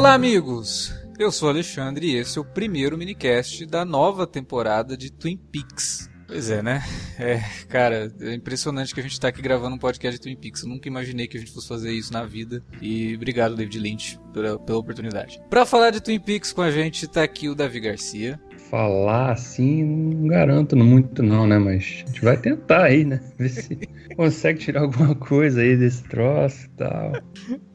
Olá, amigos! Eu sou o Alexandre e esse é o primeiro minicast da nova temporada de Twin Peaks. Pois é, né? É, cara, é impressionante que a gente tá aqui gravando um podcast de Twin Peaks. Eu nunca imaginei que a gente fosse fazer isso na vida. E obrigado, David Lynch, pela, pela oportunidade. Pra falar de Twin Peaks com a gente, tá aqui o Davi Garcia. Falar assim, não garanto muito não, né? Mas a gente vai tentar aí, né? Ver se consegue tirar alguma coisa aí desse troço e tal.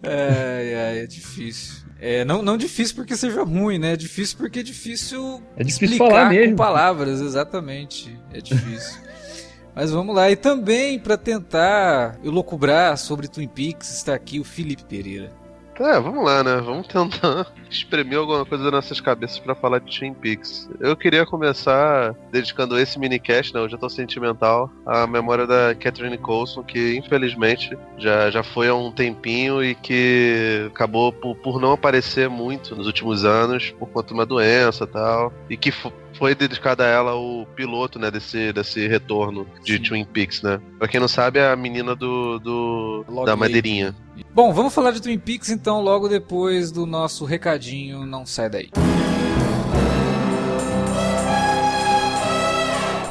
Ai, ai, é difícil. É, não, não difícil porque seja ruim, né? É difícil porque é difícil, É difícil explicar falar com mesmo. palavras, exatamente. É difícil. Mas vamos lá. E também, para tentar elocubrar sobre Twin Peaks, está aqui o Felipe Pereira. É, vamos lá, né? Vamos tentar espremer alguma coisa das nossas cabeças pra falar de Twin Peaks. Eu queria começar dedicando esse minicast, né? Hoje eu tô sentimental, à memória da Catherine Coulson, que infelizmente já, já foi há um tempinho e que acabou por, por não aparecer muito nos últimos anos por conta de uma doença e tal. E que fo- foi dedicado a ela o piloto, né, desse, desse retorno de Sim. Twin Peaks, né? Pra quem não sabe, é a menina do, do Log da madeirinha. Bom, vamos falar de Twin Peaks então logo depois do nosso recadinho. Não sai daí.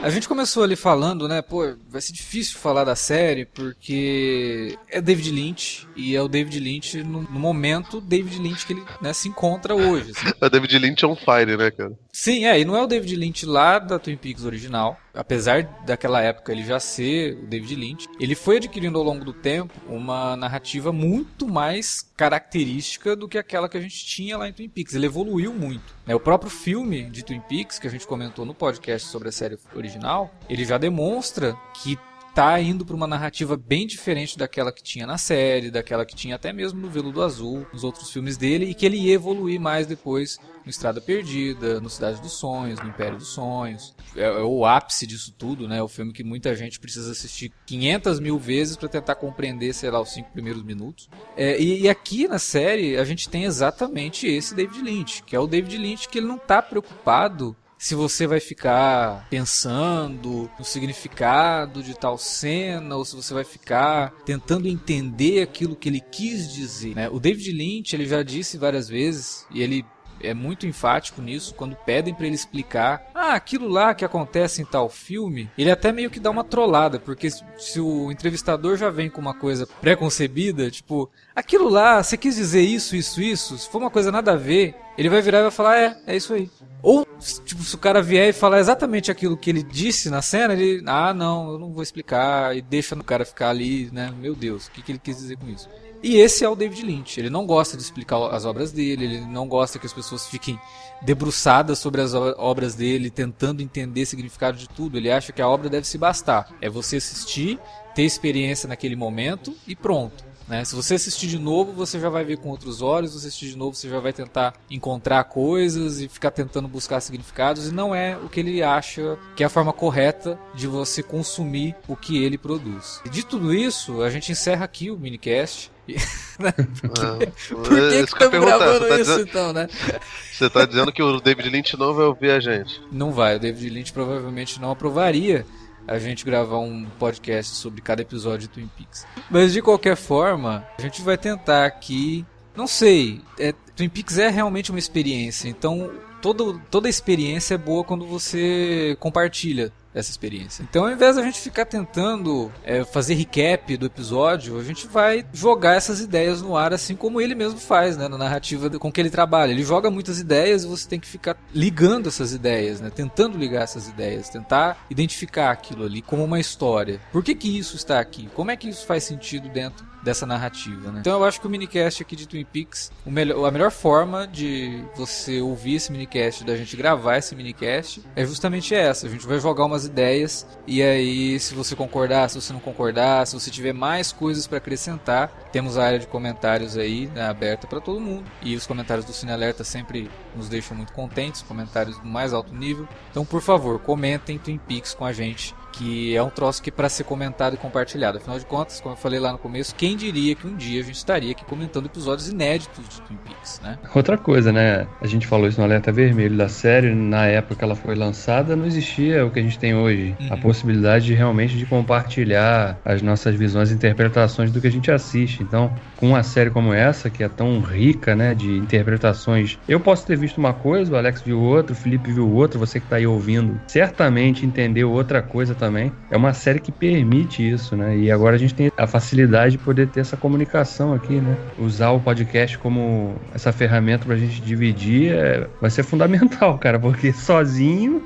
A gente começou ali falando, né? Pô, vai ser difícil falar da série porque é David Lynch e é o David Lynch no, no momento David Lynch que ele né, se encontra hoje. assim. A David Lynch é um fire, né, cara? Sim, é, e não é o David Lynch lá da Twin Peaks original. Apesar daquela época ele já ser o David Lynch, ele foi adquirindo ao longo do tempo uma narrativa muito mais característica do que aquela que a gente tinha lá em Twin Peaks. Ele evoluiu muito. né? O próprio filme de Twin Peaks, que a gente comentou no podcast sobre a série original, ele já demonstra que tá indo para uma narrativa bem diferente daquela que tinha na série, daquela que tinha até mesmo no Veludo Azul, nos outros filmes dele, e que ele ia evoluir mais depois no Estrada Perdida, no Cidade dos Sonhos, no Império dos Sonhos. É, é o ápice disso tudo, né? O filme que muita gente precisa assistir 500 mil vezes para tentar compreender, sei lá, os cinco primeiros minutos. É, e, e aqui na série a gente tem exatamente esse David Lynch, que é o David Lynch que ele não tá preocupado se você vai ficar pensando no significado de tal cena ou se você vai ficar tentando entender aquilo que ele quis dizer. né? O David Lynch ele já disse várias vezes e ele é muito enfático nisso quando pedem pra ele explicar ah aquilo lá que acontece em tal filme ele até meio que dá uma trollada porque se- se o entrevistador já vem com uma coisa pré-concebida tipo aquilo lá você quis dizer isso isso isso se for uma coisa nada a ver ele vai virar e vai falar é é isso aí ou, tipo, se o cara vier e falar exatamente aquilo que ele disse na cena, ele. Ah, não, eu não vou explicar. E deixa o cara ficar ali, né? Meu Deus, o que, que ele quis dizer com isso? E esse é o David Lynch. Ele não gosta de explicar as obras dele, ele não gosta que as pessoas fiquem debruçadas sobre as obras dele, tentando entender o significado de tudo. Ele acha que a obra deve se bastar. É você assistir, ter experiência naquele momento e pronto. Né? Se você assistir de novo, você já vai ver com outros olhos. Se você assistir de novo, você já vai tentar encontrar coisas e ficar tentando buscar significados. E não é o que ele acha que é a forma correta de você consumir o que ele produz. E de tudo isso, a gente encerra aqui o minicast. É. Por que, que estamos gravando tá, isso dizendo, então, né? você tá dizendo que o David Lynch não vai ouvir a gente. Não vai. O David Lynch provavelmente não aprovaria a gente gravar um podcast sobre cada episódio de Twin Peaks. Mas de qualquer forma, a gente vai tentar aqui. Não sei. é, Twin Peaks é realmente uma experiência. Então, todo, toda experiência é boa quando você compartilha dessa experiência. Então, ao invés da gente ficar tentando é, fazer recap do episódio, a gente vai jogar essas ideias no ar, assim como ele mesmo faz, né, na narrativa com que ele trabalha. Ele joga muitas ideias e você tem que ficar ligando essas ideias, né, tentando ligar essas ideias, tentar identificar aquilo ali como uma história. Por que que isso está aqui? Como é que isso faz sentido dentro dessa narrativa, né? Então eu acho que o minicast aqui de Twin Peaks, melhor, a melhor forma de você ouvir esse minicast, da gente gravar esse minicast, é justamente essa. A gente vai jogar umas ideias e aí se você concordar, se você não concordar, se você tiver mais coisas para acrescentar, temos a área de comentários aí né, aberta para todo mundo. E os comentários do Cine Alerta sempre nos deixam muito contentes, comentários do mais alto nível. Então, por favor, comentem Twin Peaks com a gente que é um troço que para ser comentado e compartilhado. Afinal de contas, como eu falei lá no começo, quem diria que um dia a gente estaria aqui comentando episódios inéditos de Twin Peaks, né? Outra coisa, né? A gente falou isso no alerta vermelho da série, na época que ela foi lançada, não existia o que a gente tem hoje, uhum. a possibilidade de realmente de compartilhar as nossas visões e interpretações do que a gente assiste. Então, com uma série como essa, que é tão rica, né, de interpretações, eu posso ter visto uma coisa, o Alex viu outra, o Felipe viu outra, você que está aí ouvindo, certamente entendeu outra coisa também também. É uma série que permite isso, né? E agora a gente tem a facilidade de poder ter essa comunicação aqui, né? Usar o podcast como essa ferramenta pra gente dividir é... vai ser fundamental, cara, porque sozinho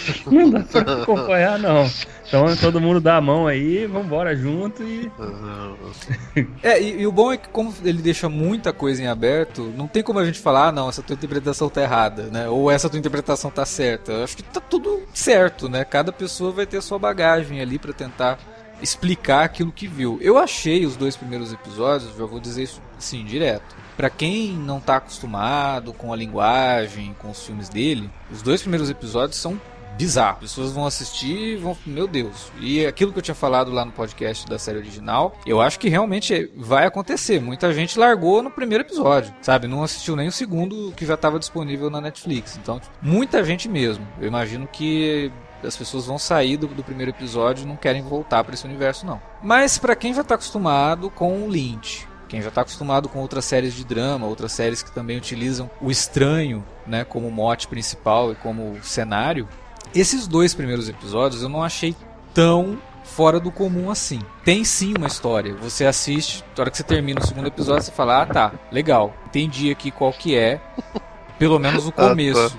não dá pra acompanhar, não. Então todo mundo dá a mão aí, vambora junto e. é, e, e, o bom é que, como ele deixa muita coisa em aberto, não tem como a gente falar, ah, não, essa tua interpretação tá errada, né? Ou essa tua interpretação tá certa. Eu acho que tá tudo certo, né? Cada pessoa vai ter sua bagagem ali para tentar explicar aquilo que viu. Eu achei os dois primeiros episódios, já vou dizer isso assim, direto. Para quem não tá acostumado com a linguagem, com os filmes dele, os dois primeiros episódios são bizarro. As pessoas vão assistir e vão, meu Deus. E aquilo que eu tinha falado lá no podcast da série original, eu acho que realmente vai acontecer. Muita gente largou no primeiro episódio, sabe? Não assistiu nem o segundo que já estava disponível na Netflix. Então, muita gente mesmo. Eu imagino que as pessoas vão sair do, do primeiro episódio e não querem voltar para esse universo, não. Mas para quem já está acostumado com o Lynch, quem já está acostumado com outras séries de drama, outras séries que também utilizam o estranho né, como mote principal e como cenário, esses dois primeiros episódios eu não achei tão fora do comum assim. Tem sim uma história. Você assiste, na hora que você termina o segundo episódio, você fala: "Ah, tá, legal. Entendi aqui qual que é, pelo menos o começo."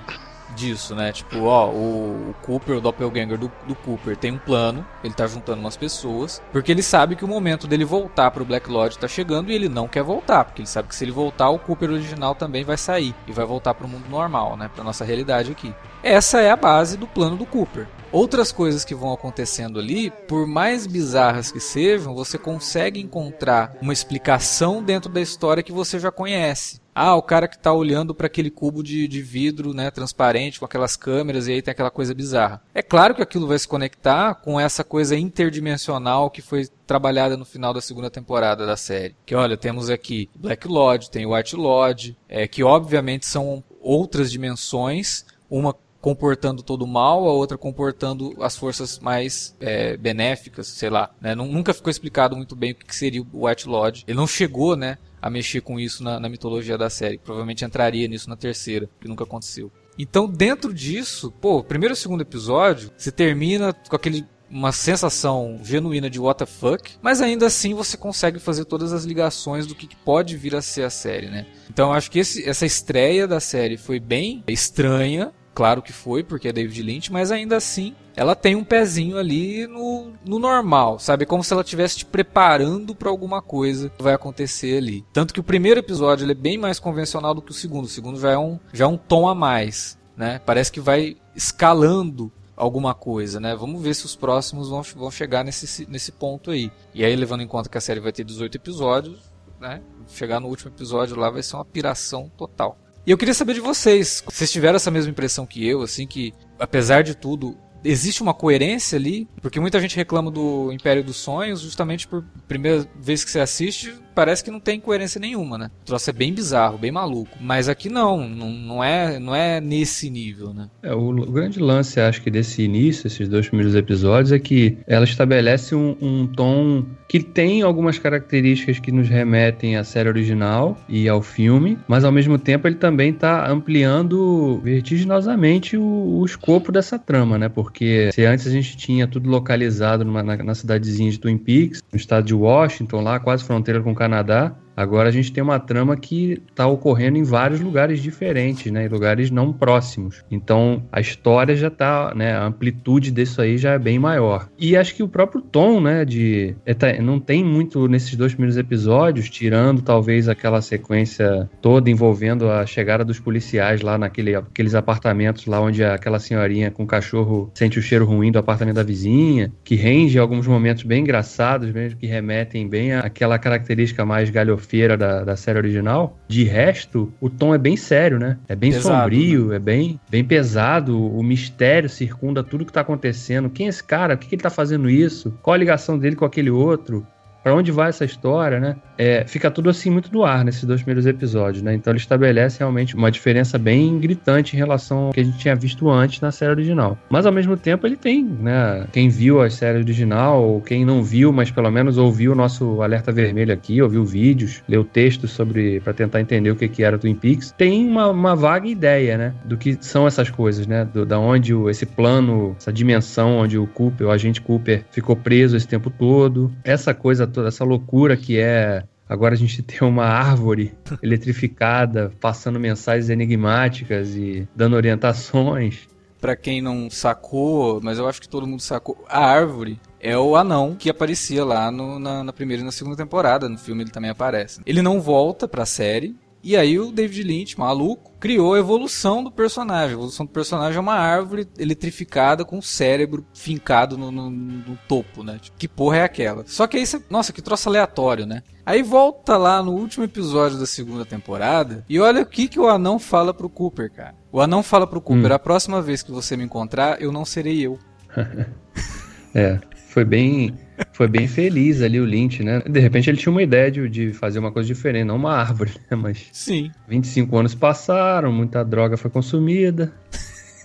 disso, né? Tipo, ó, o, o Cooper, o doppelganger do, do, Cooper, tem um plano, ele tá juntando umas pessoas, porque ele sabe que o momento dele voltar pro Black Lodge tá chegando e ele não quer voltar, porque ele sabe que se ele voltar, o Cooper original também vai sair e vai voltar pro mundo normal, né? Pra nossa realidade aqui. Essa é a base do plano do Cooper. Outras coisas que vão acontecendo ali, por mais bizarras que sejam, você consegue encontrar uma explicação dentro da história que você já conhece. Ah, o cara que está olhando para aquele cubo de, de vidro, né, transparente, com aquelas câmeras, e aí tem aquela coisa bizarra. É claro que aquilo vai se conectar com essa coisa interdimensional que foi trabalhada no final da segunda temporada da série. Que olha, temos aqui Black Lodge, tem White Lodge, é, que obviamente são outras dimensões, uma comportando todo mal, a outra comportando as forças mais é, benéficas, sei lá. Né? Nunca ficou explicado muito bem o que seria o White Lodge. Ele não chegou, né, a mexer com isso na, na mitologia da série. Provavelmente entraria nisso na terceira, que nunca aconteceu. Então, dentro disso, pô, primeiro e segundo episódio, você termina com aquele uma sensação genuína de what the fuck, mas ainda assim você consegue fazer todas as ligações do que pode vir a ser a série, né? Então acho que esse, essa estreia da série foi bem estranha, claro que foi, porque é David Lynch, mas ainda assim ela tem um pezinho ali no, no normal, sabe? Como se ela estivesse te preparando para alguma coisa que vai acontecer ali. Tanto que o primeiro episódio é bem mais convencional do que o segundo. O segundo já é um, já é um tom a mais, né? Parece que vai escalando alguma coisa, né? Vamos ver se os próximos vão, vão chegar nesse, nesse ponto aí. E aí, levando em conta que a série vai ter 18 episódios, né? Chegar no último episódio lá vai ser uma piração total. E eu queria saber de vocês, vocês tiveram essa mesma impressão que eu, assim, que apesar de tudo, existe uma coerência ali, porque muita gente reclama do Império dos Sonhos justamente por primeira vez que você assiste, parece que não tem coerência nenhuma, né? O troço é bem bizarro, bem maluco. Mas aqui não, não, não, é, não é nesse nível, né? É, o, o grande lance, acho que desse início, esses dois primeiros episódios, é que ela estabelece um, um tom que tem algumas características que nos remetem à série original e ao filme, mas ao mesmo tempo ele também está ampliando vertiginosamente o, o, escopo dessa trama, né? Porque se antes a gente tinha tudo localizado numa, na, na cidadezinha de Twin Peaks, no estado de Washington, lá quase fronteira com Canadá, Agora a gente tem uma trama que está ocorrendo em vários lugares diferentes, né? Em lugares não próximos. Então a história já está, né? A amplitude disso aí já é bem maior. E acho que o próprio tom, né? De é, tá, não tem muito nesses dois primeiros episódios, tirando talvez aquela sequência toda envolvendo a chegada dos policiais lá naquele, aqueles apartamentos lá onde aquela senhorinha com o cachorro sente o cheiro ruim do apartamento da vizinha, que rende alguns momentos bem engraçados, mesmo que remetem bem àquela característica mais galhofeira feira da, da série original. De resto, o tom é bem sério, né? É bem pesado, sombrio, né? é bem, bem pesado. O mistério circunda tudo que tá acontecendo. Quem é esse cara? Por que, que ele tá fazendo isso? Qual a ligação dele com aquele outro? Para onde vai essa história, né? É, fica tudo assim muito no ar nesses dois primeiros episódios, né? Então ele estabelece realmente uma diferença bem gritante em relação ao que a gente tinha visto antes na série original. Mas ao mesmo tempo ele tem, né? Quem viu a série original, ou quem não viu, mas pelo menos ouviu o nosso alerta vermelho aqui, ouviu vídeos, leu textos sobre para tentar entender o que, que era Twin Peaks, tem uma, uma, vaga ideia, né? Do que são essas coisas, né? Do, da onde o, esse plano, essa dimensão onde o Cooper, o agente Cooper, ficou preso esse tempo todo. Essa coisa toda essa loucura que é Agora a gente tem uma árvore eletrificada passando mensagens enigmáticas e dando orientações. Para quem não sacou, mas eu acho que todo mundo sacou, a árvore é o anão que aparecia lá no, na, na, primeira e na segunda temporada. No filme ele também aparece. Ele não volta pra série, e aí o David Lynch, maluco, criou a evolução do personagem. A evolução do personagem é uma árvore eletrificada com o cérebro fincado no, no, no topo, né? Tipo, que porra é aquela? Só que aí você. Nossa, que troço aleatório, né? Aí volta lá no último episódio da segunda temporada e olha o que, que o anão fala pro Cooper, cara. O anão fala pro Cooper: hum. a próxima vez que você me encontrar, eu não serei eu. é, foi bem foi bem feliz ali o Lynch, né? De repente ele tinha uma ideia de, de fazer uma coisa diferente, não uma árvore, né? Mas. Sim. 25 anos passaram, muita droga foi consumida.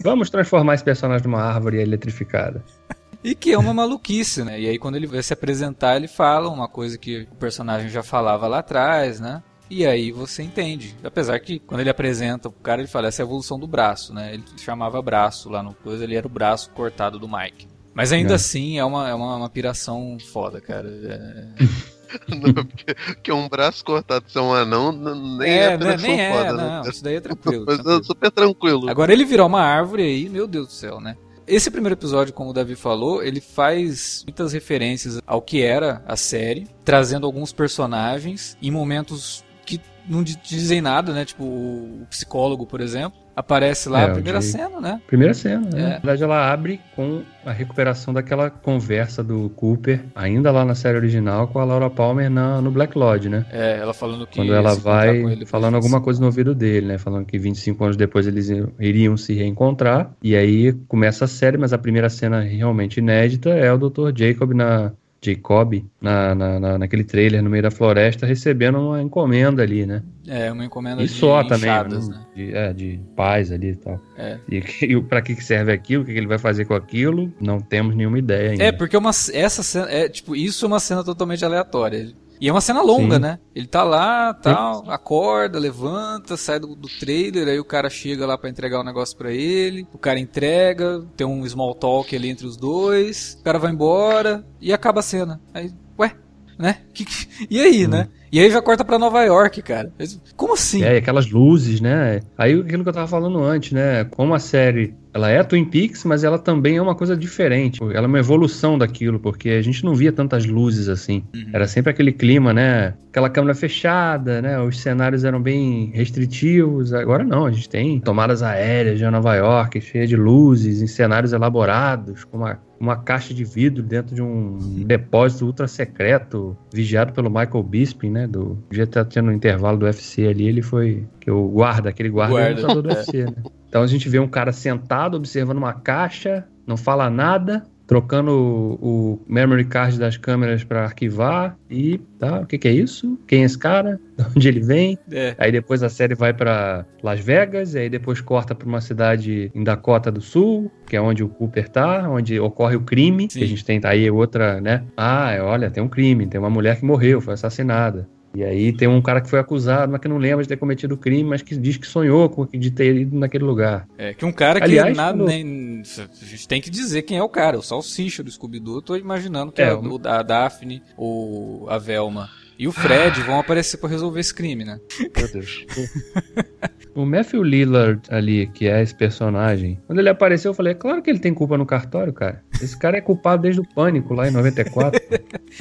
Vamos transformar esse personagem numa árvore eletrificada. E que é uma maluquice, né? E aí quando ele vai se apresentar, ele fala uma coisa que o personagem já falava lá atrás, né? E aí você entende. Apesar que quando ele apresenta o cara, ele fala essa é a evolução do braço, né? Ele chamava braço lá no coisa, ele era o braço cortado do Mike. Mas ainda é. assim é uma, é uma, uma piração foda, cara. É... não, porque, porque, um braço cortado ser um anão nem é, é piração nem é, foda, né? Não, isso daí é tranquilo. Mas tranquilo. super tranquilo. Agora ele virou uma árvore aí, meu Deus do céu, né? Esse primeiro episódio, como o Davi falou, ele faz muitas referências ao que era a série, trazendo alguns personagens em momentos que não dizem nada, né? Tipo o psicólogo, por exemplo aparece lá é, a primeira cena, né? Primeira cena, né? É. Na verdade, ela abre com a recuperação daquela conversa do Cooper, ainda lá na série original, com a Laura Palmer na, no Black Lodge, né? É, ela falando que. Quando ela vai falando alguma coisa no ouvido dele, né? Falando que 25 anos depois eles iriam se reencontrar. E aí começa a série, mas a primeira cena realmente inédita é o Dr. Jacob na Jacob na, na, na, naquele trailer no meio da floresta recebendo uma encomenda ali, né? É, uma encomenda e de só também, né? De, é, de paz ali e tal. É. E, e para que serve aquilo, o que ele vai fazer com aquilo, não temos nenhuma ideia ainda. É, porque uma, essa cena, é, tipo, isso é uma cena totalmente aleatória. E é uma cena longa, Sim. né? Ele tá lá, tal, Sim. acorda, levanta, sai do, do trailer, aí o cara chega lá para entregar o um negócio para ele, o cara entrega, tem um small talk ali entre os dois, o cara vai embora e acaba a cena. Aí, ué, né? Que, e aí, hum. né? E aí já corta para Nova York, cara. Como assim? É, aquelas luzes, né? Aí aquilo que eu tava falando antes, né? Como a série ela é Twin Peaks, mas ela também é uma coisa diferente. Ela é uma evolução daquilo, porque a gente não via tantas luzes assim. Uhum. Era sempre aquele clima, né? Aquela câmera fechada, né? Os cenários eram bem restritivos. Agora não, a gente tem tomadas aéreas de Nova York, cheia de luzes, em cenários elaborados, com uma, uma caixa de vidro dentro de um depósito ultra secreto, vigiado pelo Michael Bisping, né? Do já tá tendo um intervalo do UFC ali, ele foi que o guarda, aquele guarda, guarda. É do UFC, né? Então a gente vê um cara sentado observando uma caixa, não fala nada, trocando o, o memory card das câmeras para arquivar e tá, o que, que é isso? Quem é esse cara? De onde ele vem? É. Aí depois a série vai para Las Vegas, e aí depois corta para uma cidade em Dakota do Sul, que é onde o Cooper tá, onde ocorre o crime. Sim. Que a gente tem tá aí outra, né? Ah, olha, tem um crime, tem uma mulher que morreu, foi assassinada. E aí tem um cara que foi acusado, mas que não lembra de ter cometido o crime, mas que diz que sonhou com de ter ido naquele lugar. É, que um cara que Aliás, nada, quando- nem, a gente tem que dizer quem é o cara, o Salsicha do Scooby-Doo. Eu tô imaginando que É, é, o, a Daphne, o, a Velma e o Fred vão aparecer pra resolver esse crime, né? Meu Deus. O Matthew Lillard ali, que é esse personagem, quando ele apareceu, eu falei, é claro que ele tem culpa no cartório, cara. Esse cara é culpado desde o pânico lá em 94.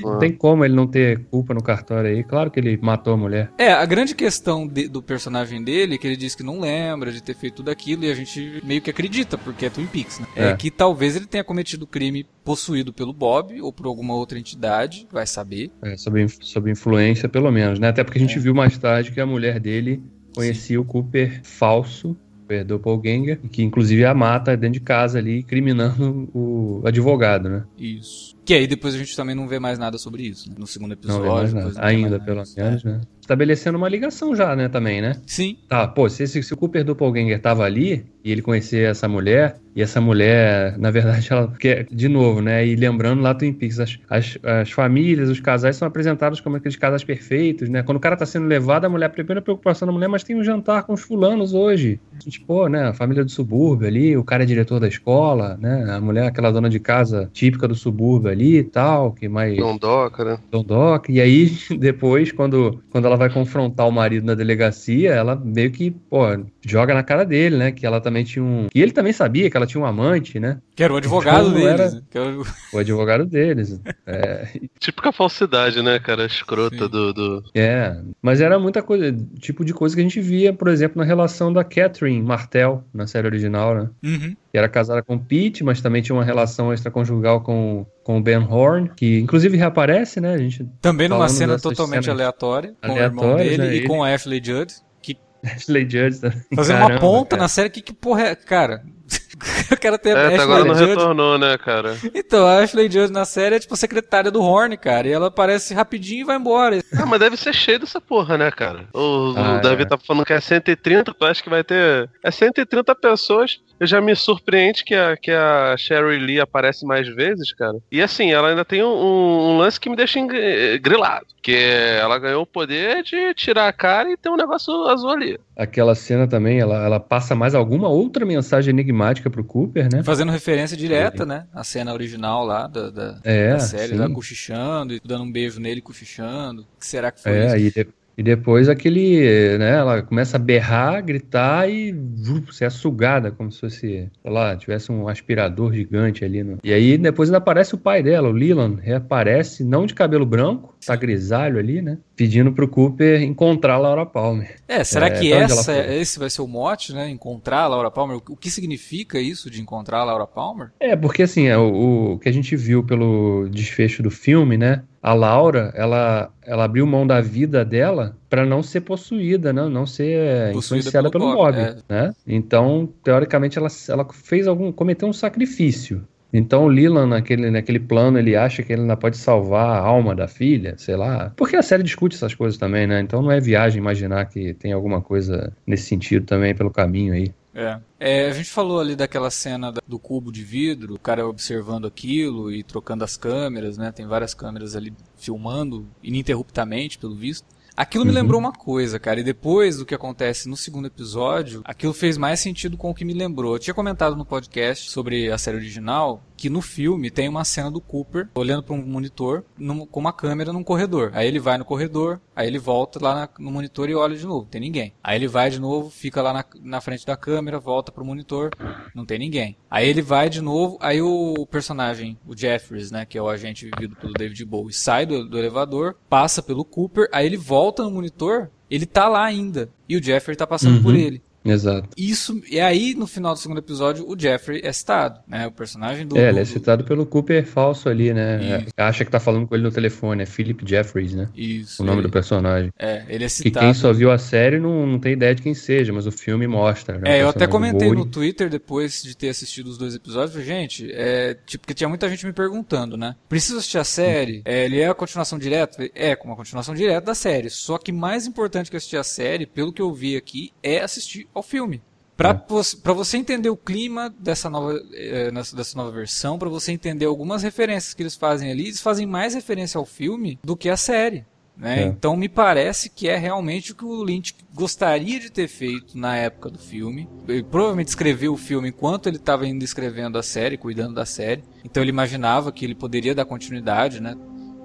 não tem como ele não ter culpa no cartório aí. Claro que ele matou a mulher. É, a grande questão de- do personagem dele é que ele diz que não lembra de ter feito tudo aquilo e a gente meio que acredita, porque é Twin Peaks, né? É, É. que talvez ele tenha cometido o crime possuído pelo Bob ou por alguma outra entidade, vai saber. É, sob, sob influência, pelo menos, né? Até porque a gente viu mais tarde que a mulher dele conhecia o Cooper falso, o Doppelganger, que inclusive a mata dentro de casa ali, criminando o advogado, né? Isso. Que aí depois a gente também não vê mais nada sobre isso, né? No segundo Não episódio. vê mais nada. não Ainda, mais pelo menos, né? Estabelecendo uma ligação já, né, também, né? Sim. Tá, pô, se, esse- se o Cooper Doppelganger tava ali e ele conhecia essa mulher, e essa mulher, na verdade, ela. Porque, de novo, né? E lembrando lá Twin Peaks, as, as, as famílias, os casais são apresentados como aqueles casais perfeitos, né? Quando o cara tá sendo levado, a mulher, a primeira preocupação da mulher, mas tem um jantar com os fulanos hoje. A gente, pô, né? A família do subúrbio ali, o cara é diretor da escola, né? A mulher, é aquela dona de casa típica do subúrbio ali e tal, que mais. Não doca, né? Dondoc, e aí depois, quando, quando ela vai confrontar o marido na delegacia, ela meio que, pô, joga na cara dele, né? Que ela também tinha um. E ele também sabia que ela tinha um amante, né? Que era o advogado Então, deles. era- né? Que era o- O advogado deles. É, Típica falsidade, né, cara? Escrota Sim. do, do. é, mas era muita coisa, tipo de coisa que a gente via, por exemplo, na relação da Catherine Martel, na série original, né? Uhum. que era casada com o Pete, mas também tinha uma relação extraconjugal com, com o Ben Horn, que inclusive reaparece, né? A gente Também numa cena totalmente aleatória, com o irmão dele né? e Ele- com a Ashley Judd, que Ashley Judd também. fazendo uma Caramba, ponta cara. na série, que, que porra é? Cara, o cara tem É, até Ashley agora não Judd. retornou, né, cara? Então, a Ashley Judd na série é tipo a secretária do Horn, cara, e ela aparece rapidinho e vai embora. Ah, mas deve ser cheio dessa porra, né, cara? O, o Ah, Davi é. tá falando que é 130, tu acha que vai ter. É 130 pessoas. Eu já me surpreende que a, que a Sherry Lee aparece mais vezes, cara. E assim, ela ainda tem um, um lance que me deixa engr- grilado. Que é, ela ganhou o poder de tirar a cara e ter um negócio azul ali. Aquela cena também, ela, ela passa mais alguma outra mensagem enigmática pro Cooper, né? Fazendo referência direta, né? A cena original lá da, da, É, da série, sim. lá cochichando e dando um beijo nele cochichando. O que será que foi isso? É, e, de- e depois aquele, né, ela começa a berrar, gritar e vup, ser sugada, como se fosse, sei lá, tivesse um aspirador gigante ali. No... E aí depois ainda aparece o pai dela, o Leland, reaparece, não de cabelo branco, tá grisalho ali, né, pedindo pro Cooper encontrar a Laura Palmer. É, será É, que essa, foi? esse vai ser o mote, né? Encontrar a Laura Palmer? O que significa isso de encontrar a Laura Palmer? É, porque assim, é, o, o que a gente viu pelo desfecho do filme, né? A Laura, ela, ela abriu mão da vida dela para não ser possuída, né? não ser Possuída influenciada pelo pelo Bob, é. né? Então, teoricamente, ela, ela fez algum, cometeu um sacrifício. Então o Leland, naquele, naquele plano, ele acha que ele ainda pode salvar a alma da filha, sei lá. Porque a série discute essas coisas também, né? Então não é viagem imaginar que tem alguma coisa nesse sentido também pelo caminho aí. É. É, a gente falou ali daquela cena do cubo de vidro, o cara observando aquilo e trocando as câmeras, né? Tem várias câmeras ali filmando ininterruptamente, pelo visto. Aquilo me Uhum. lembrou uma coisa, cara, e depois do que acontece no segundo episódio, aquilo fez mais sentido com o que me lembrou. Eu tinha comentado no podcast sobre a série original que no filme tem uma cena do Cooper olhando para um monitor num- com uma câmera num corredor. Aí ele vai no corredor, aí ele volta lá na- no monitor e olha de novo, tem ninguém. Aí ele vai de novo, fica lá na, na frente da câmera, volta pro monitor, não tem ninguém. Aí ele vai de novo, aí o personagem, o Jeffries, né, que é o agente vivido pelo David Bowie, sai do, do elevador, passa pelo Cooper, aí ele volta no monitor, ele tá lá ainda. E o Jeffrey tá passando Uhum. por ele. Exato. Isso, e aí no final do segundo episódio o Jeffrey é citado, né? O personagem do. É, do, ele é citado pelo Cooper falso ali, né? É, acha que tá falando com ele no telefone, é Philip Jeffries, né? Isso. O nome ele, do personagem. É, ele é Que citado. quem só viu a série não, não tem ideia de quem seja, mas o filme mostra. né? É, eu até comentei no Twitter depois de ter assistido os dois episódios, falei, gente, é, tipo, porque tinha muita gente me perguntando, né? Precisa assistir a série? É, ele é a continuação direta? É, como a continuação direta da série. Só que mais importante que assistir a série, pelo que eu vi aqui, é assistir ao filme. Pra, É. você, entender o clima dessa nova, eh, dessa nova versão, pra você entender algumas referências que eles fazem ali, eles fazem mais referência ao filme do que a série. Né? É. Então me parece que é realmente o que o Lynch gostaria de ter feito na época do filme. Ele provavelmente escreveu o filme enquanto ele estava ainda escrevendo a série, cuidando da série. Então ele imaginava que ele poderia dar continuidade, né?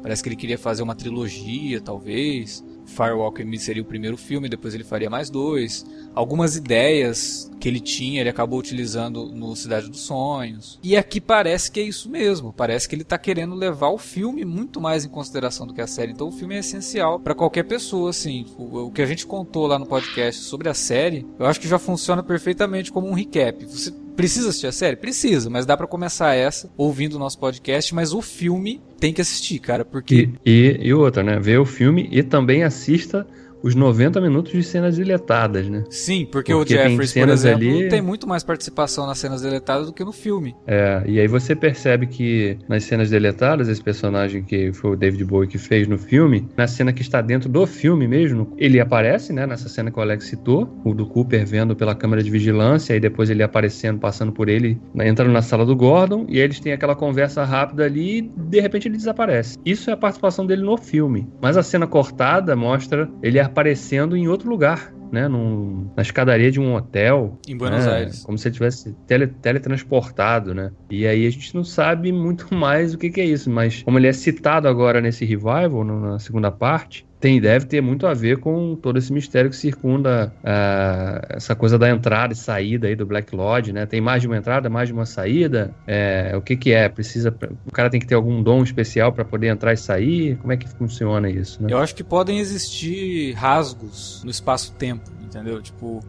Parece que ele queria fazer uma trilogia, talvez. Firewalk with Me seria o primeiro filme, depois ele faria mais dois. Algumas ideias que ele tinha, ele acabou utilizando no Cidade dos Sonhos. E aqui parece que é isso mesmo. Parece que ele tá querendo levar o filme muito mais em consideração do que a série. Então o filme é essencial para qualquer pessoa, assim. O, o que a gente contou lá no podcast sobre a série, eu acho que já funciona perfeitamente como um recap. Você precisa assistir a série? Precisa, mas dá para começar essa ouvindo o nosso podcast, mas o filme tem que assistir, cara, porque E, e, e outra, né? Vê o filme e também assista os 90 minutos de cenas deletadas, né? Sim, porque, Porque o tem Jeffries, por exemplo, ali- tem muito mais participação nas cenas deletadas do que no filme. É, e aí você percebe que nas cenas deletadas, esse personagem que foi o David Bowie que fez no filme, na cena que está dentro do filme mesmo, ele aparece, né, nessa cena que o Alex citou, o do Cooper vendo pela câmera de vigilância, e depois ele aparecendo, passando por ele, né, entrando na sala do Gordon, e aí eles têm aquela conversa rápida ali, e de repente ele desaparece. Isso é a participação dele no filme. Mas a cena cortada mostra ele aparecendo em outro lugar. Né, num- na escadaria de um hotel, Em Buenos né, Aires. Como se ele tivesse tele, teletransportado, né? E aí a gente não sabe muito mais o que, que é isso, mas como ele é citado agora nesse revival, na segunda parte, tem, deve ter muito a ver com todo esse mistério que circunda ah, essa coisa da entrada e saída aí do Black Lodge, né? Tem mais de uma entrada, mais de uma saída. É, o que que é? Precisa, o cara tem que ter algum dom especial para poder entrar e sair? Como é que funciona isso, né? Eu acho que podem existir rasgos no espaço-tempo, entendeu? Tipo,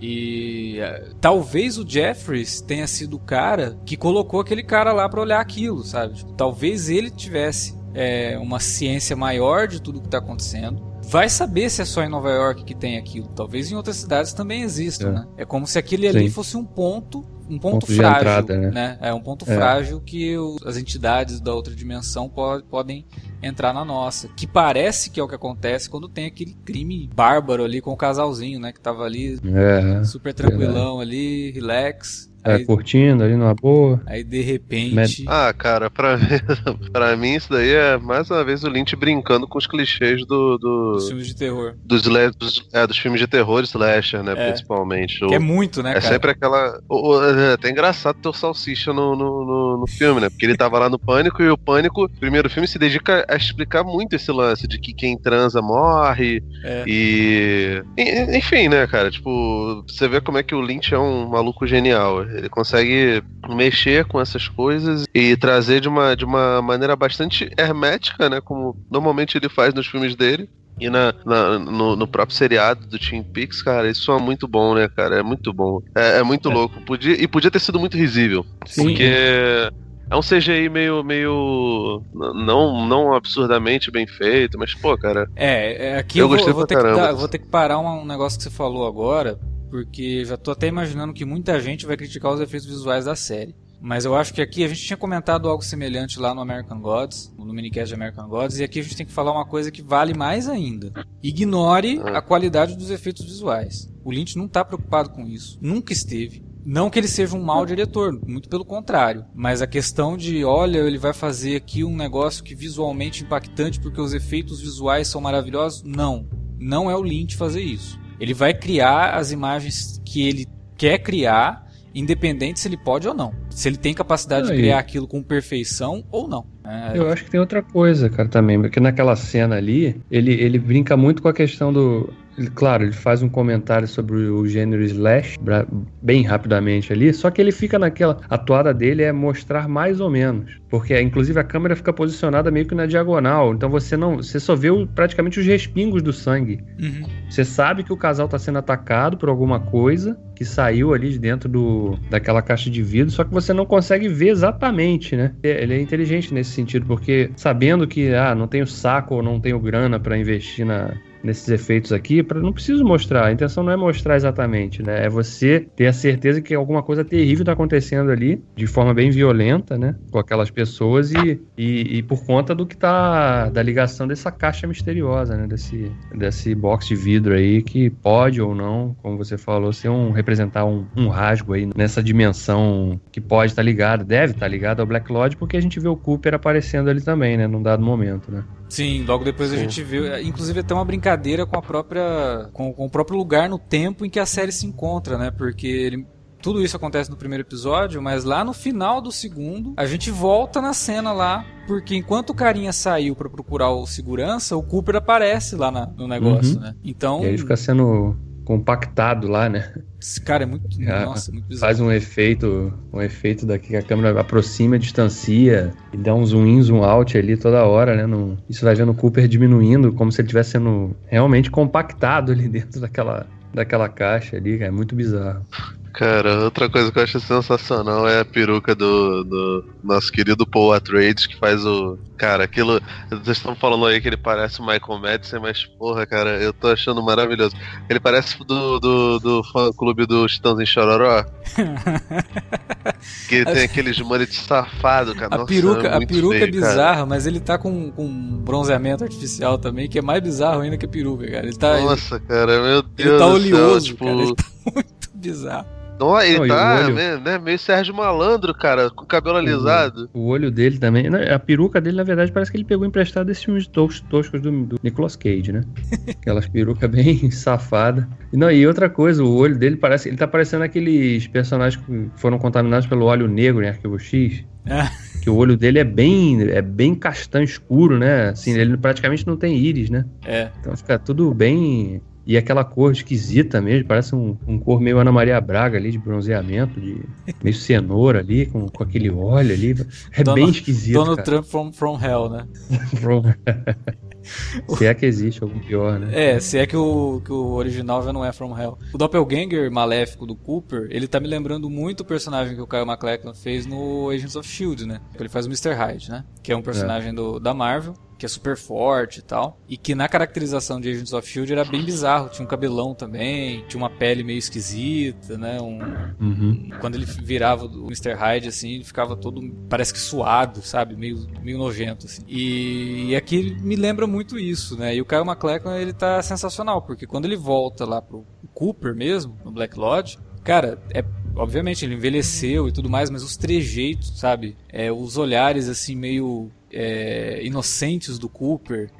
e eh, talvez o Jeffries tenha sido o cara que colocou aquele cara lá pra olhar aquilo, sabe? Tipo, talvez ele tivesse eh, uma ciência maior de tudo que tá acontecendo. Vai saber se é só em Nova York que tem aquilo. Talvez em outras cidades também existam, É. né? É como se aquele ali Sim. fosse um ponto, um ponto, Ponto frágil, entrada, né? né? É um ponto É. frágil que as entidades da outra dimensão po- podem entrar na nossa. Que parece que é o que acontece quando tem aquele crime bárbaro ali com o casalzinho, né? Que tava ali É, super tranquilão ali, relax. É, Aí, curtindo ali numa boa. aí de repente. Ah, cara, pra, pra mim isso daí é mais uma vez o Lynch brincando com os clichês do, do- Os filmes de terror. dos, dos, é, dos filmes de terror slasher, né? É. Principalmente. Que O- é muito, né, É cara? sempre aquela. o- o- É até engraçado ter o Salsicha no, no, no- no filme, né? Porque ele tava lá no Pânico e o Pânico, o primeiro filme, se dedica a explicar muito esse lance de que quem transa morre É. e. e- Enfim, né, cara? Tipo, você vê como é que o Lynch é um maluco genial. Ele consegue mexer com essas coisas e trazer de uma, de uma maneira bastante hermética, né? Como normalmente ele faz nos filmes dele. E na, na- no, no próprio seriado do Twin Peaks, cara, isso é muito bom, né, cara? É muito bom. É, é muito É. louco. Podia, e podia ter sido muito risível. Sim. Porque é um CGI meio, meio. Não, não absurdamente bem feito, mas, pô, cara. É, é, aqui Eu eu, vou, eu vou ter dar- vou ter que parar um, um negócio que você falou agora, porque já tô até imaginando que muita gente vai criticar os efeitos visuais da série. Mas eu acho que aqui a gente tinha comentado algo semelhante lá no American Gods, no minicast de American Gods, e aqui a gente tem que falar uma coisa que vale mais ainda. Ignore Ah. a qualidade dos efeitos visuais. O Lynch não tá preocupado com isso. Nunca esteve. Não que ele seja um mau diretor, muito pelo contrário. Mas a questão de, olha, ele vai fazer aqui um negócio que visualmente impactante porque os efeitos visuais são maravilhosos. Não. Não é o Lynch fazer isso. Ele vai criar as imagens que ele quer criar, independente se ele pode ou não. Se ele tem capacidade de Aí. criar aquilo com perfeição ou não. É, eu acho que tem outra coisa, cara, também, porque naquela cena ali, ele, ele brinca muito com a questão do Claro, ele faz um comentário sobre o gênero slash bem rapidamente ali, só que ele fica naquela. A toada dele é mostrar mais ou menos. Porque, inclusive, a câmera fica posicionada meio que na diagonal. Então você não. Você só vê praticamente os respingos do sangue. Uhum. Você sabe que o casal está sendo atacado por alguma coisa que saiu ali de dentro do, daquela caixa de vidro, só que você não consegue ver exatamente, né? Ele é inteligente nesse sentido, porque sabendo que ah, não tenho saco ou não tenho grana para investir na, nesses efeitos aqui, para não preciso mostrar. A intenção não é mostrar exatamente, né? É você ter a certeza que alguma coisa terrível está acontecendo ali, de forma bem violenta, né? Com aquelas pessoas e, e, e por conta do que tá da ligação dessa caixa misteriosa, né? Desse, desse box de vidro aí que pode ou não, como você falou, ser um representar um, um rasgo aí nessa dimensão que pode estar tá ligado, deve estar tá ligado ao Black Lodge, porque a gente vê o Cooper aparecendo ali também, né? Num dado momento, né? Sim, logo depois Sim. a gente viu, inclusive até uma brincadeira com a própria, com, com, o próprio lugar no tempo em que a série se encontra, né? Porque ele, tudo isso acontece no primeiro episódio, mas lá no final do segundo, a gente volta na cena lá, porque enquanto o carinha saiu para procurar o segurança, o Cooper aparece lá na, no negócio, uhum. né? Então. E aí fica sendo compactado lá, né? Esse cara é muito, é, nossa, muito bizarro. Faz um efeito, um efeito daqui que a câmera aproxima, distancia e dá um zoom in, zoom out ali toda hora, né? Isso vai vendo o Cooper diminuindo, como se ele estivesse sendo realmente compactado ali dentro daquela, daquela caixa ali, é muito bizarro. Cara, outra coisa que eu acho sensacional é a peruca do, do nosso querido Paul Atreides, que faz o. Cara, aquilo. Vocês estão falando aí que ele parece o Michael Madison, mas porra, cara, eu tô achando maravilhoso. Ele parece do, do, do fã clube do Chitãozinho Chororó. que tem aqueles muletes safado, cara. A Nossa, peruca, é a peruca feio, é bizarra, cara. mas ele tá com, com bronzeamento artificial também, que é mais bizarro ainda que a peruca, cara. Ele tá, Nossa, ele, cara, meu Deus. Ele tá oleoso, céu, tipo... cara. Ele tá muito bizarro. Não, ele não, tá olho... né, né, meio Sérgio Malandro, cara, com o cabelo alisado. O, olho dele também. Né, a peruca dele, na verdade, parece que ele pegou emprestado desses filmes tos, toscos do, do Nicolas Cage, né? Aquelas perucas bem safadas. E, não, e outra coisa, o olho dele parece. Ele tá parecendo aqueles personagens que foram contaminados pelo óleo negro em Arquivo X. É. que o olho dele é bem é bem castanho escuro, né? Assim, Sim. ele praticamente não tem íris, né? É. Então fica tudo bem e aquela cor esquisita mesmo, parece um, um cor meio Ana Maria Braga ali, de bronzeamento, de meio cenoura ali, com, com aquele óleo ali. É bem esquisito. Donald. Trump from, from hell, né? from... se é que existe algum pior, né? É, se é que o, que o original já não é From Hell. O Doppelganger maléfico do Cooper, ele tá me lembrando muito o personagem que o Kyle MacLachlan fez no Agents of S.H.I.E.L.D., né? Ele faz o Mr. Hyde, né? Que é um personagem é. Do, da Marvel que é super forte e tal. E que na caracterização de Agents of Shield era bem bizarro. Tinha um cabelão também, tinha uma pele meio esquisita, né? Um, uhum. Quando ele virava o Mr. Hyde, assim, ele ficava todo, parece que suado, sabe? Meio, meio nojento, assim. E, e aqui me lembra muito isso, né? E o Kyle MacLachlan, ele tá sensacional, porque quando ele volta lá pro Cooper mesmo, no Black Lodge, cara, é obviamente ele envelheceu e tudo mais, mas os trejeitos, sabe? É, os olhares assim meio é, inocentes do Cooper,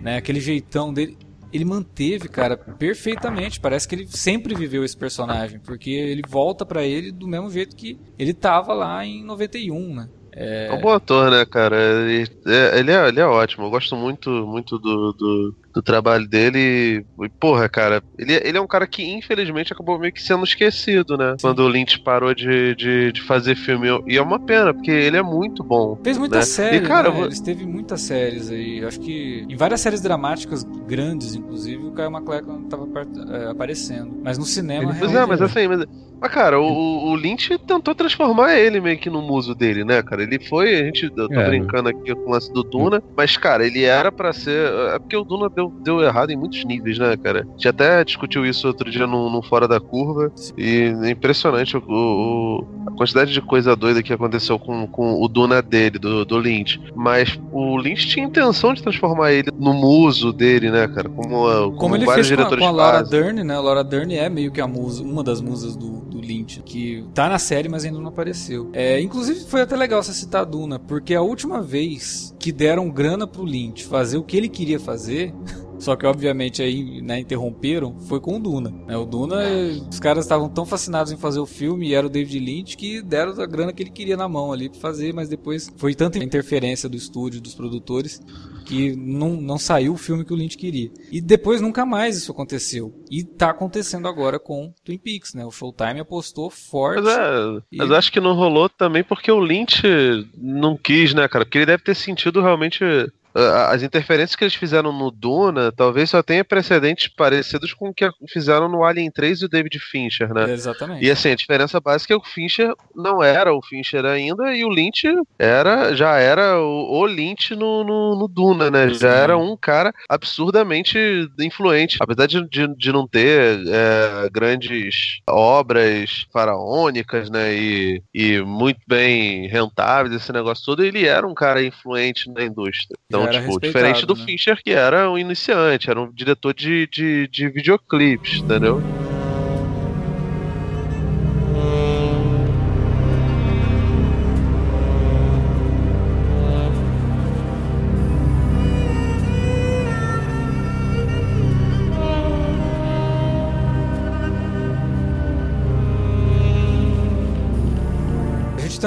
né? Aquele jeitão dele. Ele manteve, cara, perfeitamente. Parece que ele sempre viveu esse personagem, porque ele volta para ele do mesmo jeito que ele tava lá em 91, né? É... é um bom ator, né, cara? Ele é, ele é, é ótimo. Eu gosto muito, muito do, do, do trabalho dele. E, porra, cara, ele, ele é um cara que infelizmente acabou meio que sendo esquecido, né? Sim. Quando o Lynch parou de, de, de, fazer filme. E é uma pena, porque ele é muito bom. Fez muita né? série, e, cara, né? Ele teve muitas séries aí. Acho que em várias séries dramáticas grandes, inclusive, o Kyle MacLachlan tava é, aparecendo. Mas no cinema. Pois é, mas assim, mas mas, cara, o, o Lynch tentou transformar ele meio que no muso dele, né, cara? Ele foi, a gente, eu tô é. brincando aqui com o lance do Duna, mas, cara, ele era para ser. É porque o Duna deu, deu errado em muitos níveis, né, cara? A gente até discutiu isso outro dia no, no Fora da Curva, e é impressionante o, o, a quantidade de coisa doida que aconteceu com, com o Duna dele, do, do Lynch. Mas o Lynch tinha intenção de transformar ele no muso dele, né, cara? Como, como, como ele fez com a, com a Laura Dern, né? A Laura Dern é meio que a musa, uma das musas do, do Lynch, que tá na série, mas ainda não apareceu. É, inclusive, foi até legal você citar a Duna, porque a última vez que deram grana pro Lynch fazer o que ele queria fazer Só que, obviamente, aí né, interromperam, foi com o Duna. Né? O Duna, os caras estavam tão fascinados em fazer o filme e era o David Lynch que deram a grana que ele queria na mão ali pra fazer, mas depois foi tanta interferência do estúdio, dos produtores, que não, não saiu o filme que o Lynch queria. E depois nunca mais isso aconteceu. E tá acontecendo agora com Twin Peaks, né? O Showtime apostou forte. Mas, é, e... mas acho que não rolou também porque o Lynch não quis, né, cara? Porque ele deve ter sentido realmente as interferências que eles fizeram no Duna talvez só tenha precedentes parecidos com o que fizeram no Alien 3 e o David Fincher, né? Exatamente. E assim, a diferença básica é que o Fincher não era o Fincher ainda e o Lynch era, já era o, o Lynch no, no, no, Duna, né? Já era um cara absurdamente influente. Apesar de, de, de não ter é, grandes obras faraônicas, né? E, e muito bem rentáveis, esse negócio todo, ele era um cara influente na indústria. Então, então, tipo, diferente do né? Fincher, que era um iniciante, era um diretor de, de, de videoclipes, entendeu?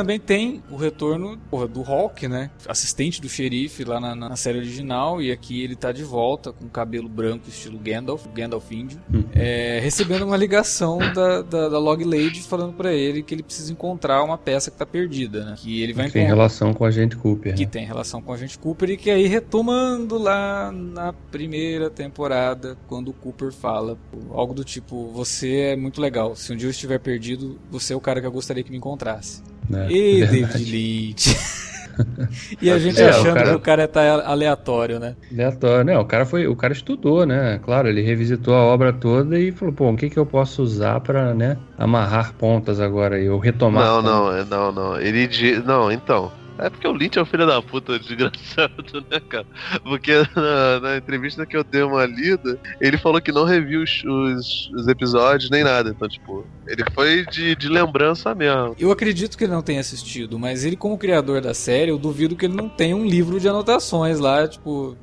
Também tem o retorno porra, do Hawk, né? Assistente do xerife lá na, na, série original. E aqui ele tá de volta com cabelo branco, estilo Gandalf, Gandalf índio. Hum. É, recebendo uma ligação da, da, da, Log Lady falando para ele que ele precisa encontrar uma peça que tá perdida, né? Que ele vai que tem relação com a gente Cooper. Que né? tem relação com a gente Cooper e que aí retomando lá na primeira temporada, quando o Cooper fala algo do tipo: Você é muito legal. Se um dia eu estiver perdido, você é o cara que eu gostaria que me encontrasse. Né? E é David Lynch. e a gente é, achando o cara... que o cara tá aleatório, né? Aleatório, né? O cara foi, o cara estudou, né? Claro, ele revisitou a obra toda e falou, pô, o que que eu posso usar para, né, amarrar pontas agora e eu retomar. Não, não, é, não, não. Ele não, então. É porque o Lynch é o filho da puta desgraçado, né, cara? Porque na, na, entrevista que eu dei uma lida, ele falou que não reviu os, os, os episódios nem nada. Então, tipo, ele foi de, de lembrança mesmo. Eu acredito que ele não tenha assistido, mas ele, como criador da série, eu duvido que ele não tenha um livro de anotações lá, tipo.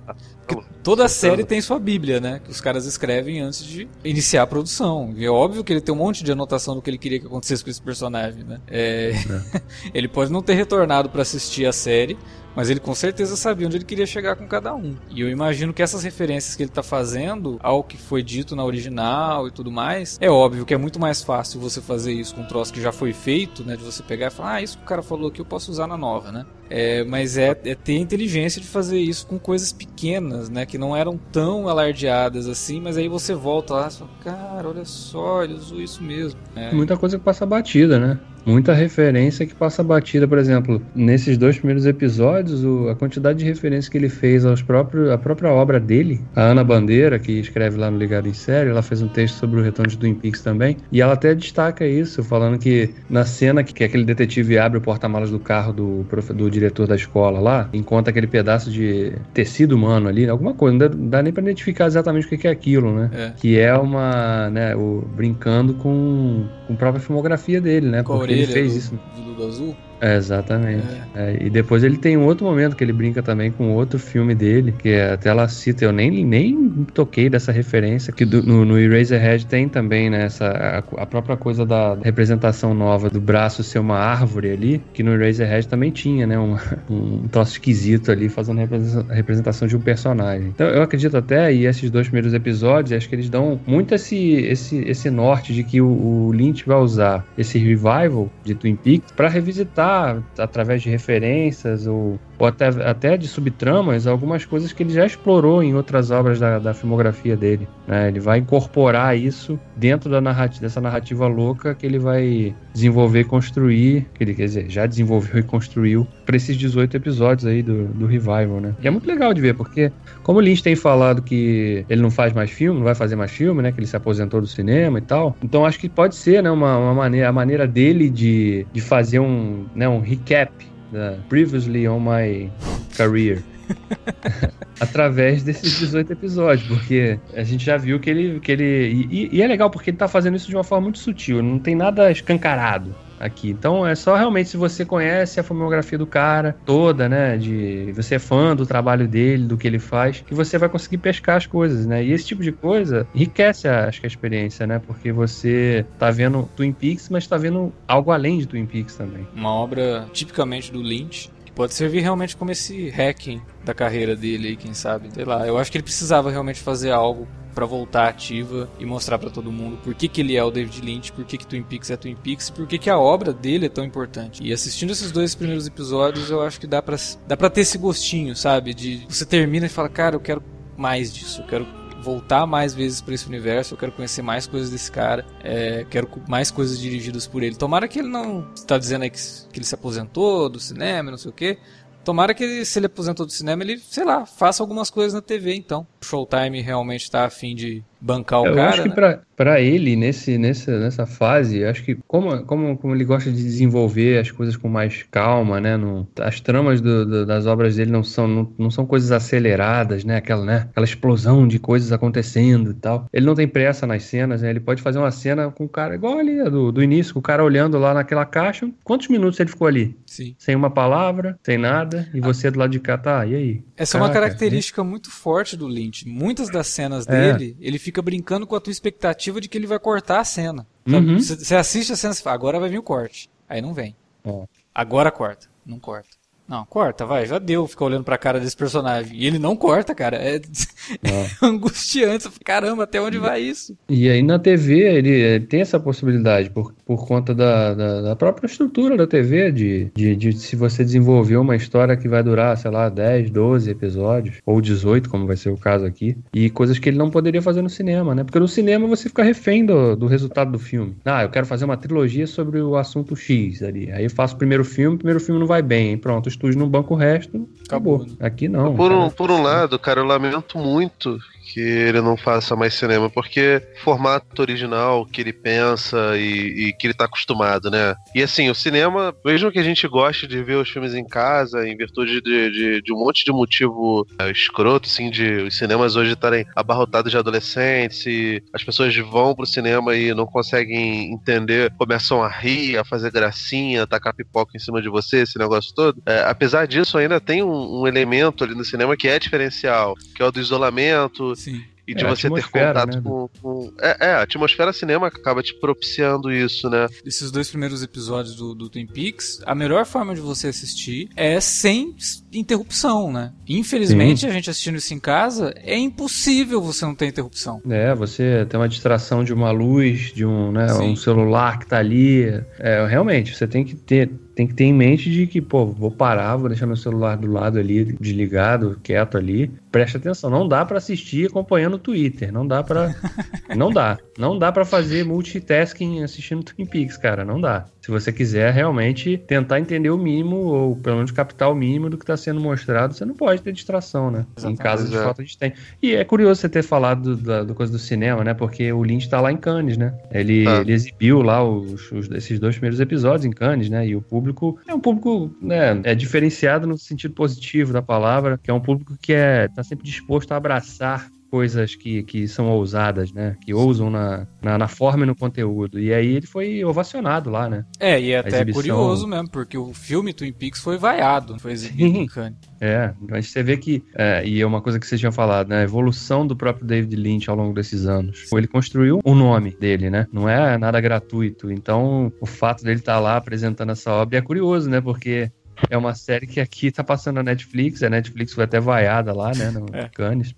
Toda série tem sua bíblia, né? Que os caras escrevem antes de iniciar a produção. E é óbvio que ele tem um monte de anotação do que ele queria que acontecesse com esse personagem, né? É... É. ele pode não ter retornado para assistir a série, mas ele com certeza sabia onde ele queria chegar com cada um. E eu imagino que essas referências que ele está fazendo ao que foi dito na original e tudo mais, é óbvio que é muito mais fácil você fazer isso com um troço que já foi feito, né? De você pegar e falar, ah, isso que o cara falou aqui eu posso usar na nova, né? É, mas é, é, ter inteligência de fazer isso com coisas pequenas, né? Que não eram tão alardeadas assim, mas aí você volta lá e fala, cara, olha só, ele usou isso mesmo. É. Muita coisa que passa batida, né? muita referência que passa batida, por exemplo, nesses dois primeiros episódios, o, a quantidade de referência que ele fez aos próprios, a própria obra dele, a Ana Bandeira, que escreve lá no Ligado em Série, ela fez um texto sobre o retorno de Twin Peaks também, e ela até destaca isso, falando que na cena que, que aquele detetive abre o porta-malas do carro do, do diretor da escola lá, encontra aquele pedaço de tecido humano ali, alguma coisa, não dá, não dá nem para identificar exatamente o que é aquilo, né? É. Que é uma, né, o, brincando com, com a própria filmografia dele, né? Porque ele fez do, isso. Do, do azul? É, exatamente. É. É, e depois ele tem um outro momento que ele brinca também com outro filme dele, que é, até ela cita, eu nem, nem toquei dessa referência, que do, no, no Eraserhead tem também, né, essa, a, a, própria coisa da representação nova do braço ser uma árvore ali, que no Eraserhead também tinha, né, um, um troço esquisito ali, fazendo a representação de um personagem. Então eu acredito até, e esses dois primeiros episódios, acho que eles dão muito esse, esse, esse norte de que o, o Lynch vai usar esse revival de Twin Peaks para revisitar através de referências ou ou até, até de subtramas, algumas coisas que ele já explorou em outras obras da, da filmografia dele. Né? Ele vai incorporar isso dentro da narrativa, dessa narrativa louca que ele vai desenvolver e construir, que ele, quer dizer, já desenvolveu e construiu para esses 18 episódios aí do, do Revival, né? E é muito legal de ver, porque como o Lynch tem falado que ele não faz mais filme, não vai fazer mais filme, né? Que ele se aposentou do cinema e tal. Então acho que pode ser, né? Uma, uma maneira, a maneira dele de, de fazer um, né, um recap da Previously on My Career. através desses 18 episódios, porque a gente já viu que ele. Que ele e, e, é legal porque ele tá fazendo isso de uma forma muito sutil, não tem nada escancarado. aqui. Então é só realmente se você conhece a filmografia do cara toda, né? De você é fã do trabalho dele, do que ele faz, que você vai conseguir pescar as coisas, né? E esse tipo de coisa enriquece, acho que a experiência, né? Porque você tá vendo Twin Peaks, mas tá vendo algo além de Twin Peaks também. Uma obra tipicamente do Lynch, pode servir realmente como esse hacking da carreira dele aí, quem sabe. Sei lá, eu acho que ele precisava realmente fazer algo para voltar ativa e mostrar para todo mundo por que, que ele é o David Lynch, por que, que Twin Peaks é Twin Peaks por que, que a obra dele é tão importante. E assistindo esses dois primeiros episódios, eu acho que dá pra, dá pra ter esse gostinho, sabe? De você termina e fala, cara, eu quero mais disso, eu quero voltar mais vezes para esse universo, eu quero conhecer mais coisas desse cara, é, quero mais coisas dirigidas por ele. Tomara que ele não está dizendo aí que, que ele se aposentou do cinema, não sei o que. Tomara que ele, se ele aposentou do cinema, ele, sei lá, faça algumas coisas na TV então. Showtime realmente está afim de bancar o eu cara. acho que né? pra, pra ele, nesse, nessa, nessa fase, acho que como, como, como ele gosta de desenvolver as coisas com mais calma, né? No, as tramas do, do, das obras dele não são, não, não são coisas aceleradas, né? Aquela, né? Aquela explosão de coisas acontecendo e tal. Ele não tem pressa nas cenas, né? Ele pode fazer uma cena com o cara, igual ali do, do início, com o cara olhando lá naquela caixa. Quantos minutos ele ficou ali? Sim. Sem uma palavra, sem nada, e você do lado de cá, tá, e aí? Essa é uma Caraca, característica muito forte do Lynch. Muitas das cenas É. dele, ele fica brincando com a tua expectativa de que ele vai cortar a cena. Uhum. Você você assiste a cena e fala, agora vai vir o corte. Aí não vem. Ó. Agora corta. Não corta. Não, corta, vai, já deu ficar olhando pra cara desse personagem. E ele não corta, cara. É, é angustiante. Você fala, Caramba, até onde vai isso? E aí na TV ele, ele tem essa possibilidade por, por conta da, da, da própria estrutura da TV, de, de, de se você desenvolver uma história que vai durar, sei lá, 10, 12 episódios, ou 18, como vai ser o caso aqui, e coisas que ele não poderia fazer no cinema, né? Porque no cinema você fica refém do, do resultado do filme. Ah, eu quero fazer uma trilogia sobre o assunto X ali. Aí eu faço o primeiro filme, o primeiro filme não vai bem, pronto, o estúdio não banca o resto, acabou. Acabou, né? Aqui não. Por um, por um lado, cara, eu lamento muito que ele não faça mais cinema, porque formato original que ele pensa e, e que ele tá acostumado, né? E assim, o cinema, mesmo que a gente goste de ver os filmes em casa, em virtude de, de, de um monte de motivo é, escroto, assim, de os cinemas hoje estarem abarrotados de adolescentes e as pessoas vão pro cinema e não conseguem entender, começam a rir, a fazer gracinha, tacar pipoca em cima de você, esse negócio todo. É, apesar disso, ainda tem um, um elemento ali no cinema que é diferencial, que é o do isolamento, Sim. e de É, a você ter atmosfera, contato né? com, com- É, é, a atmosfera cinema acaba te propiciando isso, né? Esses dois primeiros episódios do, do Twin Peaks, a melhor forma de você assistir é sem interrupção, né? Infelizmente, a gente assistindo isso em casa, é impossível você não ter interrupção. É, você tem uma distração de uma luz, de um, né, Sim. um celular que tá ali. É, realmente, você tem que ter tem que ter em mente de que, pô, vou parar, vou deixar meu celular do lado ali, desligado, quieto ali. Preste atenção, não dá pra assistir acompanhando o Twitter, não dá pra não dá. Não dá pra fazer multitasking assistindo Twin Peaks, cara, não dá. Se você quiser realmente tentar entender o mínimo ou pelo menos captar o mínimo do que tá sendo mostrado, você não pode ter distração, né? Em Exatamente. casa de É. fato a gente tem. E é curioso você ter falado do, da do coisa do cinema, né? Porque o Lynch tá lá em Cannes, né? Ele, Tá. ele exibiu lá os, os- esses dois primeiros episódios em Cannes, né? E o público é um público, né? É diferenciado no sentido positivo da palavra, que é um público que é tá sempre disposto a abraçar coisas que, que são ousadas, né? Que ousam na, na, na forma e no conteúdo. E aí ele foi ovacionado lá, né? É, e é até exibição- curioso mesmo, porque o filme Twin Peaks foi vaiado, foi exibido Sim. em Cannes. É, mas você vê que, é, e é uma coisa que vocês tinham falado, né? A evolução do próprio David Lynch ao longo desses anos. Ele construiu o nome dele, né? Não é nada gratuito. Então, o fato dele estar lá apresentando essa obra é curioso, né? Porque é uma série que aqui tá passando na Netflix, a Netflix foi até vaiada lá, né? No É. Cannes.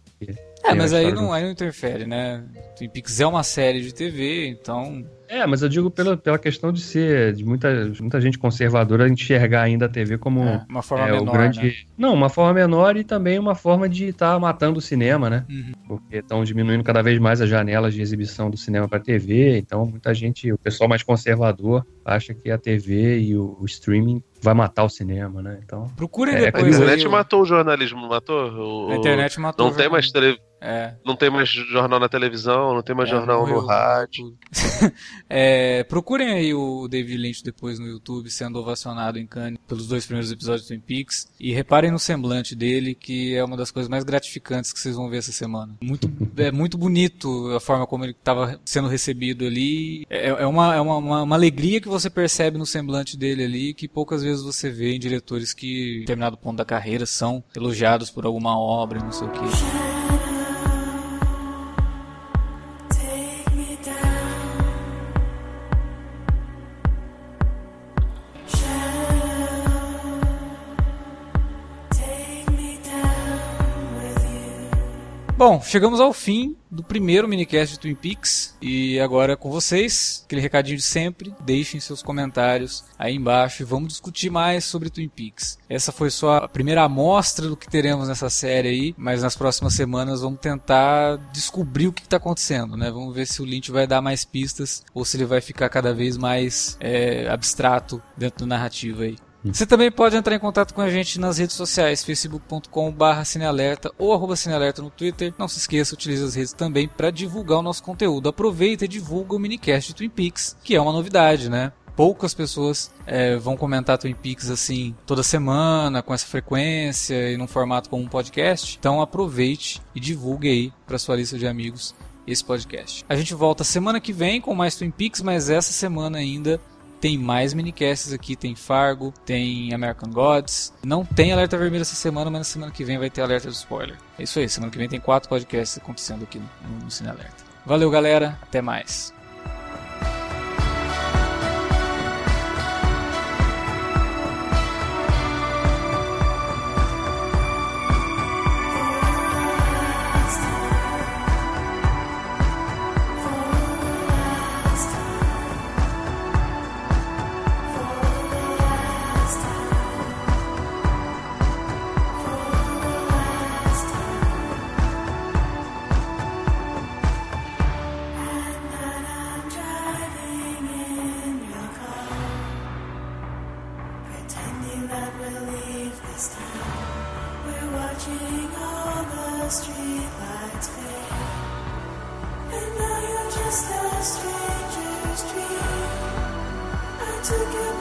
É, mas a aí não, aí não interfere, né? Twin Peaks é uma série de TV, então. É, mas eu digo pela, pela questão de ser, de muita, muita gente conservadora enxergar ainda a TV como É, uma forma é, menor. o grande. né? Não, uma forma menor e também uma forma de estar matando o cinema, né? Uhum. Porque estão diminuindo cada vez mais as janelas de exibição do cinema para TV. Então, muita gente, o pessoal mais conservador, acha que a TV e o, o streaming vai matar o cinema, né? Então, Procurem É, A depois aí. internet o- matou o jornalismo, não matou? O- A internet matou. Não o tem mais jornalismo. É. Não tem mais jornal na televisão, não tem mais É, jornal no rádio. É, procurem aí o David Lynch depois no YouTube, sendo ovacionado em Cannes pelos dois primeiros episódios do Twin Peaks. E reparem no semblante dele, que é uma das coisas mais gratificantes que vocês vão ver essa semana. Muito, é muito bonito a forma como ele estava sendo recebido ali. É, é uma, é uma, uma, uma alegria que você percebe no semblante dele ali, que poucas vezes você vê em diretores que, em determinado ponto da carreira, são elogiados por alguma obra, e não sei o que. Bom, chegamos ao fim do primeiro minicast de Twin Peaks e agora é com vocês, aquele recadinho de sempre, deixem seus comentários aí embaixo e vamos discutir mais sobre Twin Peaks. Essa foi só a primeira amostra do que teremos nessa série aí, mas nas próximas semanas vamos tentar descobrir o que está acontecendo, né? Vamos ver se o Lynch vai dar mais pistas ou se ele vai ficar cada vez mais é, abstrato dentro da narrativa aí. Você também pode entrar em contato com a gente nas redes sociais, facebook.com.br cinealerta ou arroba cinealerta no Twitter. Não se esqueça, utilize as redes também para divulgar o nosso conteúdo. Aproveita e divulga o minicast de Twin Peaks, que é uma novidade, né? Poucas pessoas é, vão comentar Twin Peaks assim toda semana, com essa frequência e num formato como um podcast. Então aproveite e divulgue aí para sua lista de amigos esse podcast. A gente volta semana que vem com mais Twin Peaks, mas essa semana ainda tem mais minicasts aqui, tem Fargo, tem American Gods. Não tem alerta vermelho essa semana, mas na semana que vem vai ter alerta do spoiler. É isso aí, semana que vem tem quatro podcasts acontecendo aqui no, no Cine Alerta. Valeu, galera, até mais. We're watching all the streetlights fade, and now you're just a stranger's dream. I took your